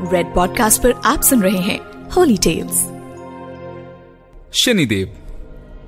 Red podcast पर आप सुन रहे हैं होली टेल्स शनिदेव।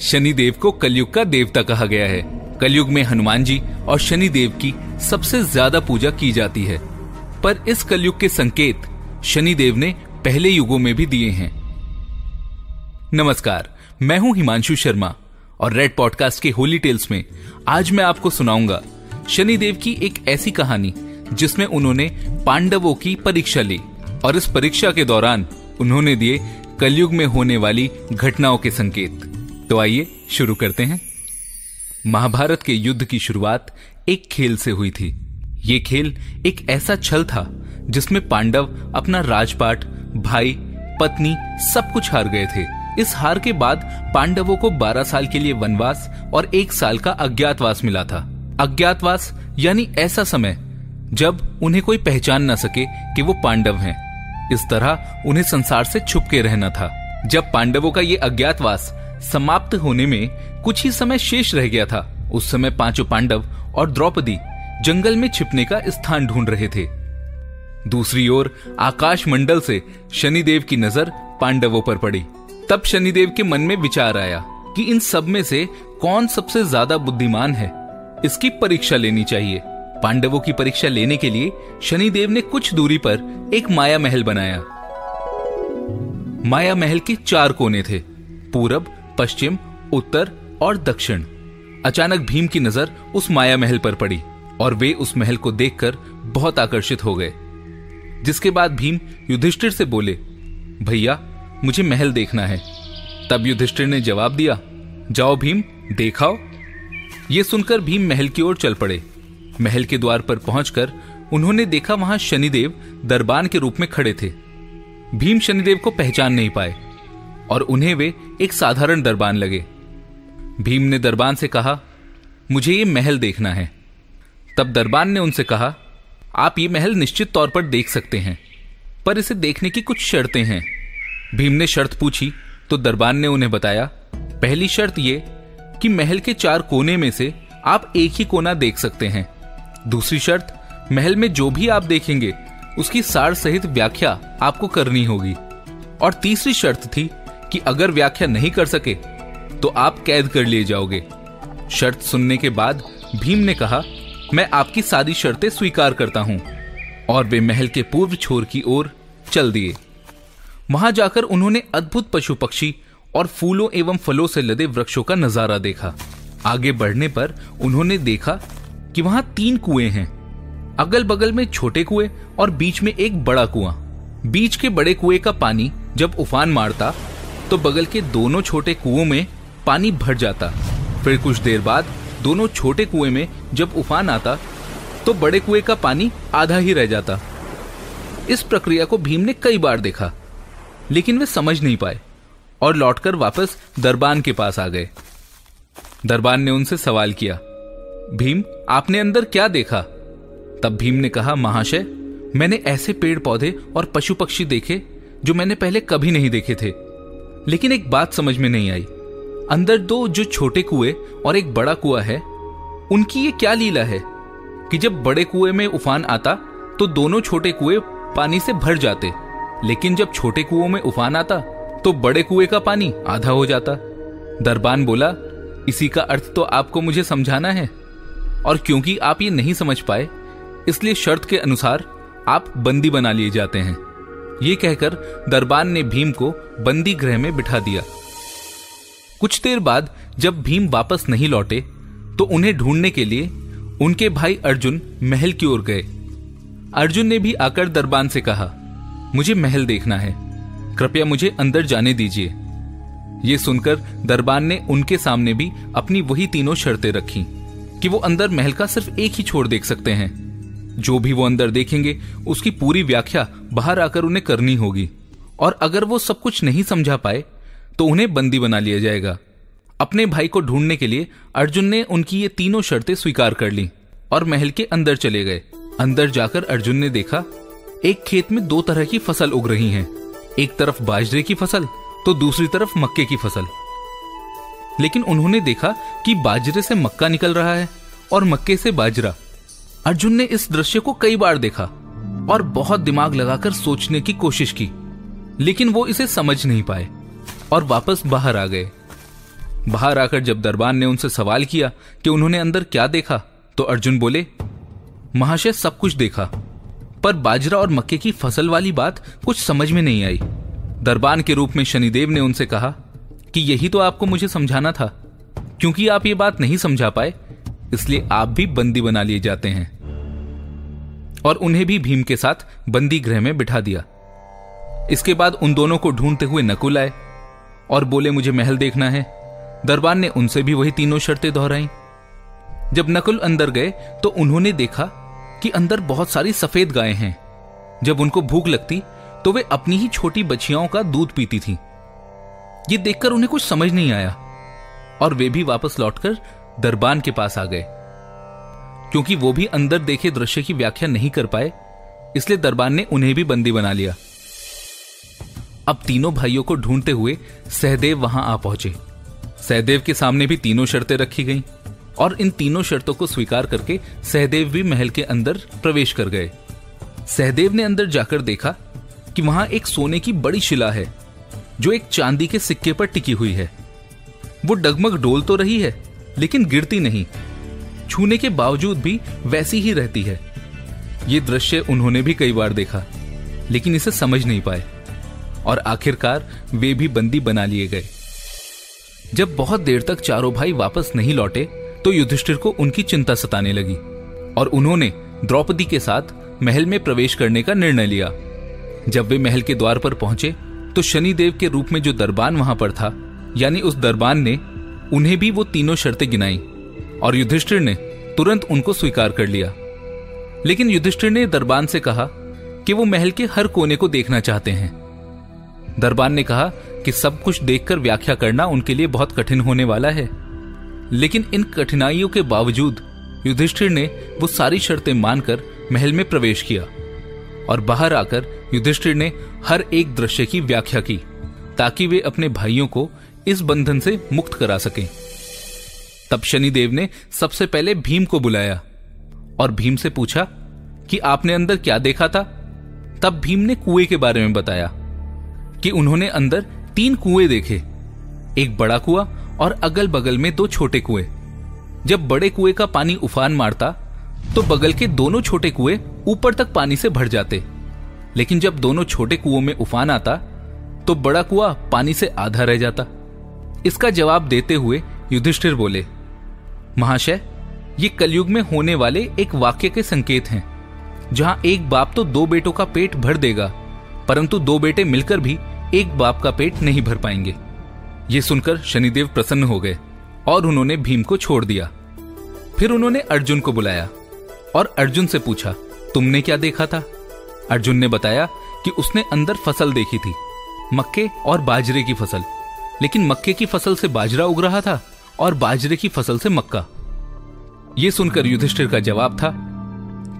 शनिदेव को कलयुग का देवता कहा गया है। कलयुग में हनुमान जी और शनिदेव की सबसे ज़्यादा पूजा की जाती है। पर इस कलयुग के संकेत शनिदेव ने पहले युगों में भी दिए हैं। नमस्कार, मैं हूँ हिमांशु शर्मा और रेड पॉडकास्ट के होली टेल्स में आज मैं आपको सुनाऊँगा शनिदेव की एक ऐसी कहानी जिसमें उन्होंने पांडवों की परीक्षा ली। और इस परीक्षा के दौरान उन्होंने दिए कलयुग में होने वाली घटनाओं के संकेत। तो आइए शुरू करते हैं। महाभारत के युद्ध की शुरुआत एक खेल से हुई थी। ये खेल एक ऐसा छल था जिसमें पांडव अपना राजपाट, भाई, पत्नी सब कुछ हार गए थे। इस हार के बाद पांडवों को 12 साल के लिए वनवास और एक साल का अज्ञातवास मिला था। अज्ञातवास यानी ऐसा समय जब उन्हें कोई पहचान न सके कि वो पांडव हैं। इस तरह उन्हें संसार से छुप के रहना था। जब पांडवों का ये अज्ञातवास समाप्त होने में कुछ ही समय शेष रह गया था, उस समय पाँचों पांडव और द्रौपदी जंगल में छिपने का स्थान ढूंढ रहे थे। दूसरी ओर आकाश मंडल से शनिदेव की नज़र पांडवों पर पड़ी। तब शनिदेव के मन में विचार आया कि इन सब में से कौन सबसे ज़्यादा बुद्धिमान है, इसकी परीक्षा लेनी चाहिए। पांडवों की परीक्षा लेने के लिए शनिदेव ने कुछ दूरी पर एक माया महल बनाया। माया महल के चार कोने थे, पूरब, पश्चिम, उत्तर और दक्षिण। अचानक भीम की नज़र उस माया महल पर पड़ी और वे उस महल को देखकर बहुत आकर्षित हो गए। जिसके बाद भीम युधिष्ठिर से बोले, भैया, मुझे महल देखना है। तब युधिष्ठिर ने जवाब दिया, जाओ भीम, देखाओ। ये सुनकर भीम महल की ओर चल पड़े। महल के द्वार पर पहुंचकर उन्होंने देखा वहाँ शनिदेव दरबान के रूप में खड़े थे। भीम शनिदेव को पहचान नहीं पाए और उन्हें वे एक साधारण दरबान लगे। भीम ने दरबान से कहा, मुझे ये महल देखना है। तब दरबान ने उनसे कहा, आप ये महल निश्चित तौर पर देख सकते हैं, पर इसे देखने की कुछ शर्तें हैं। भीम ने शर्त पूछी तो दरबान ने उन्हें बताया, पहली शर्त ये कि महल के चार कोने में से आप एक ही कोना देख सकते हैं। दूसरी शर्त, महल में जो भी आप देखेंगे, उसकी सार सहित व्याख्या आपको करनी होगी। और तीसरी शर्त थी कि अगर व्याख्या नहीं कर सके तो आप कैद कर लिए जाओगे। शर्त सुनने के बाद भीम ने कहा, मैं आपकी सारी शर्तें स्वीकार करता हूँ। और वे महल के पूर्व छोर की ओर चल दिए। वहाँ जाकर उन्होंने अद्भुत पशु पक्षी और फूलों एवं फलों से लदे वृक्षों का नज़ारा देखा। आगे बढ़ने पर उन्होंने देखा कि वहाँ तीन कुएँ हैं। अगल बगल में छोटे कुएँ और बीच में एक बड़ा कुआँ। बीच के बड़े कुएँ का पानी जब उफान मारता तो बगल के दोनों छोटे कुओं में पानी भर जाता। फिर कुछ देर बाद दोनों छोटे कुएँ में जब उफान आता तो बड़े कुएँ का पानी आधा ही रह जाता। इस प्रक्रिया को भीम ने कई बार देखा, लेकिन वे समझ नहीं पाए और लौटकर वापस दरबान के पास आ गए। दरबान ने उनसे सवाल किया भीम, आपने अंदर क्या देखा? तब भीम ने कहा, महाशय, मैंने ऐसे पेड़ पौधे और पशु पक्षी देखे, जो मैंने पहले कभी नहीं देखे थे। लेकिन एक बात समझ में नहीं आई। अंदर दो जो छोटे कुएँ और एक बड़ा कुआ है, उनकी ये क्या लीला है कि जब बड़े कुएँ में उफान आता तो दोनों छोटे कुएँ पानी से भर जाते। लेकिन जब छोटे कुओं में उफान आता तो बड़े कुएँ का पानी आधा हो जाता। दरबान बोला, इसी का अर्थ तो आपको मुझे समझाना है। और क्योंकि आप ये नहीं समझ पाए, इसलिए शर्त के अनुसार आप बंदी बना लिए जाते हैं। ये कहकर दरबान ने भीम को बंदी गृह में बिठा दिया। कुछ देर बाद जब भीम वापस नहीं लौटे तो उन्हें ढूँढने के लिए उनके भाई अर्जुन महल की ओर गए। अर्जुन ने भी आकर दरबान से कहा, मुझे महल देखना है। कृपया मुझे अंदर जाने दीजिए। ये सुनकर दरबान ने उनके सामने भी अपनी वही तीनों शर्तें रखी। कि वो अंदर महल का सिर्फ़ एक ही छोर देख सकते हैं। जो भी वो अंदर देखेंगे, उसकी पूरी व्याख्या बाहर आकर उन्हें करनी होगी। और अगर वो सब कुछ नहीं समझा पाए तो उन्हें बंदी बना लिया जाएगा। अपने भाई को ढूँढने के लिए अर्जुन ने उनकी ये तीनों शर्तें स्वीकार कर ली और महल के अंदर चले गए। अंदर जाकर अर्जुन ने देखा, एक खेत में दो तरह की फ़सल उग रही हैं। एक तरफ़ बाजरे की फ़सल तो दूसरी तरफ़ मक्के की फ़सल। लेकिन उन्होंने देखा कि बाजरे से मक्का निकल रहा है और मक्के से बाजरा। अर्जुन ने इस दृश्य को कई बार देखा और बहुत दिमाग लगाकर सोचने की कोशिश की, लेकिन वो इसे समझ नहीं पाए और वापस बाहर आ गए। बाहर आकर जब दरबान ने उनसे सवाल किया कि उन्होंने अंदर क्या देखा तो अर्जुन बोले, महाशय, सब कुछ देखा, पर बाजरा और मक्के की फ़सल वाली बात कुछ समझ में नहीं आई। दरबान के रूप में शनिदेव ने उनसे कहा कि यही तो आपको मुझे समझाना था। क्योंकि आप ये बात नहीं समझा पाए, इसलिए आप भी बंदी बना लिए जाते हैं। और उन्हें भी भीम के साथ बंदी गृह में बिठा दिया। इसके बाद उन दोनों को ढूंढते हुए नकुल आए और बोले, मुझे महल देखना है। दरबार ने उनसे भी वही तीनों शर्तें दोहराई। जब नकुल अंदर गए तो उन्होंने देखा कि अंदर बहुत सारी सफ़ेद गायें हैं। जब उनको भूख लगती तो वे अपनी ही छोटी बछियाओं का दूध पीती थीं। ये देखकर उन्हें कुछ समझ नहीं आया। और वे भी वापस लौटकर दरबान के पास आ गए। क्योंकि वो भी अंदर देखे दृश्य की व्याख्या नहीं कर पाए, इसलिए दरबान ने उन्हें भी बंदी बना लिया। अब तीनों भाइयों को ढूंढते हुए सहदेव वहाँ आ पहुँचे। सहदेव के सामने भी तीनों शर्तें रखी गईं और इन तीनों शर्तों को स्वीकार करके सहदेव भी महल के अंदर प्रवेश कर गए। सहदेव ने अंदर जाकर देखा कि वहाँ एक सोने की बड़ी शिला है। जो एक चांदी के सिक्के पर टिकी हुई है। वो डगमग डोल तो रही है, लेकिन गिरती नहीं। छूने के बावजूद भी वैसी ही रहती है। ये दृश्य उन्होंने भी कई बार देखा, लेकिन इसे समझ नहीं पाए। और आखिरकार वे भी बंदी बना लिए गए। जब बहुत देर तक चारों भाई वापस नहीं लौटे तो युधिष्ठिर को उनकी चिंता सताने लगी, और उन्होंने द्रौपदी के साथ महल में प्रवेश करने का निर्णय लिया। जब वे महल के द्वार पर पहुँचे तो शनिदेव के रूप में जो दरबान वहाँ पर था, यानी उस दरबान ने उन्हें भी वो तीनों शर्तें गिनाई, और युधिष्ठिर ने तुरंत उनको स्वीकार कर लिया। लेकिन युधिष्ठिर ने दरबान से कहा कि वो महल के हर कोने को देखना चाहते हैं। दरबान ने कहा कि सब कुछ देखकर व्याख्या करना उनके लिए बहुत कठिन होने वाला है। लेकिन इन कठिनाइयों के बावजूद युधिष्ठिर ने वो सारी शर्तें मानकर महल में प्रवेश किया, और बाहर आकर युधिष्ठिर ने हर एक दृश्य की व्याख्या की, ताकि वे अपने भाइयों को इस बंधन से मुक्त करा सकें। तब शनिदेव ने सबसे पहले भीम को बुलाया और भीम से पूछा कि आपने अंदर क्या देखा था? तब भीम ने कुएँ के बारे में बताया कि उन्होंने अंदर तीन कुएँ देखे, एक बड़ा कुआ और अगल बगल में दो छोटे कुएँ। जब बड़े कुएँ का पानी उफान मारता तो बगल के दोनों छोटे कुएँ ऊपर तक पानी से भर जाते। लेकिन जब दोनों छोटे कुओं में उफान आता तो बड़ा कुआ पानी से आधा रह जाता। इसका जवाब देते हुए युधिष्ठिर बोले, महाशय, ये कलयुग में होने वाले एक वाक्य के संकेत हैं, जहाँ एक बाप तो दो बेटों का पेट भर देगा, परंतु दो बेटे मिलकर भी एक बाप का पेट नहीं भर पाएँगे। ये सुनकर शनिदेव प्रसन्न हो गए और उन्होंने भीम को छोड़ दिया। फिर उन्होंने अर्जुन को बुलाया और अर्जुन से पूछा, तुमने क्या देखा था? अर्जुन ने बताया कि उसने अंदर फ़सल देखी थी, मक्के और बाजरे की फ़सल। लेकिन मक्के की फ़सल से बाजरा उग रहा था और बाजरे की फ़सल से मक्का। यह सुनकर युधिष्ठिर का जवाब था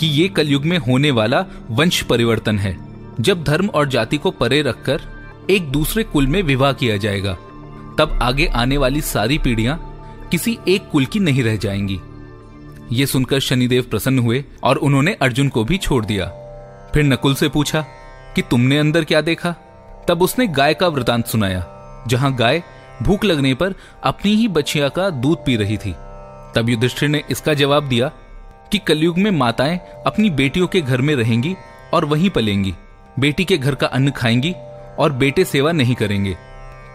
कि ये कलयुग में होने वाला वंश परिवर्तन है, जब धर्म और जाति को परे रखकर एक दूसरे कुल में विवाह किया जाएगा। तब आगे आने वाली सारी पीढ़ियाँ किसी एक कुल की नहीं रह जाएँगी। ये सुनकर शनिदेव प्रसन्न हुए और उन्होंने अर्जुन को भी छोड़ दिया। फिर नकुल से पूछा कि तुमने अंदर क्या देखा? तब उसने गाय का वृतांत सुनाया, जहाँ गाय भूख लगने पर अपनी ही बछिया का दूध पी रही थी। तब युधिष्ठिर ने इसका जवाब दिया कि कलयुग में माताएँ अपनी बेटियों के घर में रहेंगी और वहीं पलेंगी। बेटी के घर का अन्न खाएँगी और बेटे सेवा नहीं करेंगे।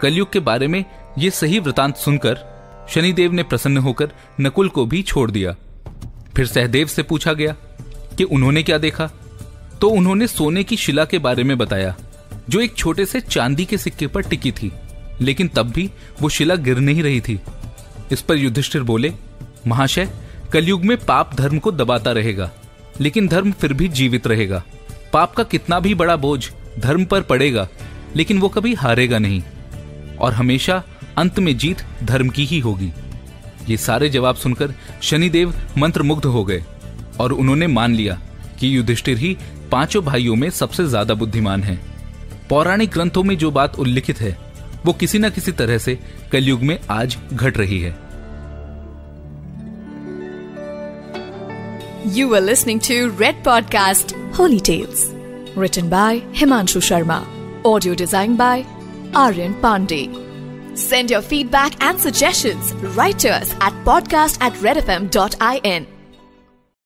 कलयुग के बारे में ये सही वृतांत सुनकर शनिदेव ने प्रसन्न होकर नकुल को भी छोड़ दिया। फिर सहदेव से पूछा गया कि उन्होंने क्या देखा? तो उन्होंने सोने की शिला के बारे में बताया, जो एक छोटे से चांदी के सिक्के पर टिकी थी, लेकिन तब भी वो शिला गिर नहीं रही थी। इस पर युधिष्ठिर बोले, महाशय, कलयुग में पाप धर्म को दबाता रहेगा, लेकिन धर्म फिर भी जीवित रहेगा। पाप का कितना भी बड़ा बोझ धर्म पर पड़ेगा, लेकिन वो कभी हारेगा नहीं, और हमेशा अंत में जीत धर्म की ही होगी। ये सारे जवाब सुनकर शनिदेव मंत्र मुग्ध हो गए, और उन्होंने मान लिया। कि युधिष्ठिर ही पाँचों भाइयों में सबसे ज़्यादा बुद्धिमान है पौराणिक ग्रंथों में जो बात उल्लिखित है वो किसी न किसी तरह से कलयुग में आज घट रही है You were listening to Red Podcast Holy Tales. Written by Himanshu Sharma. Audio designed by Aryan Pandey. Send your feedback and suggestions right to us at podcast at redfm.in.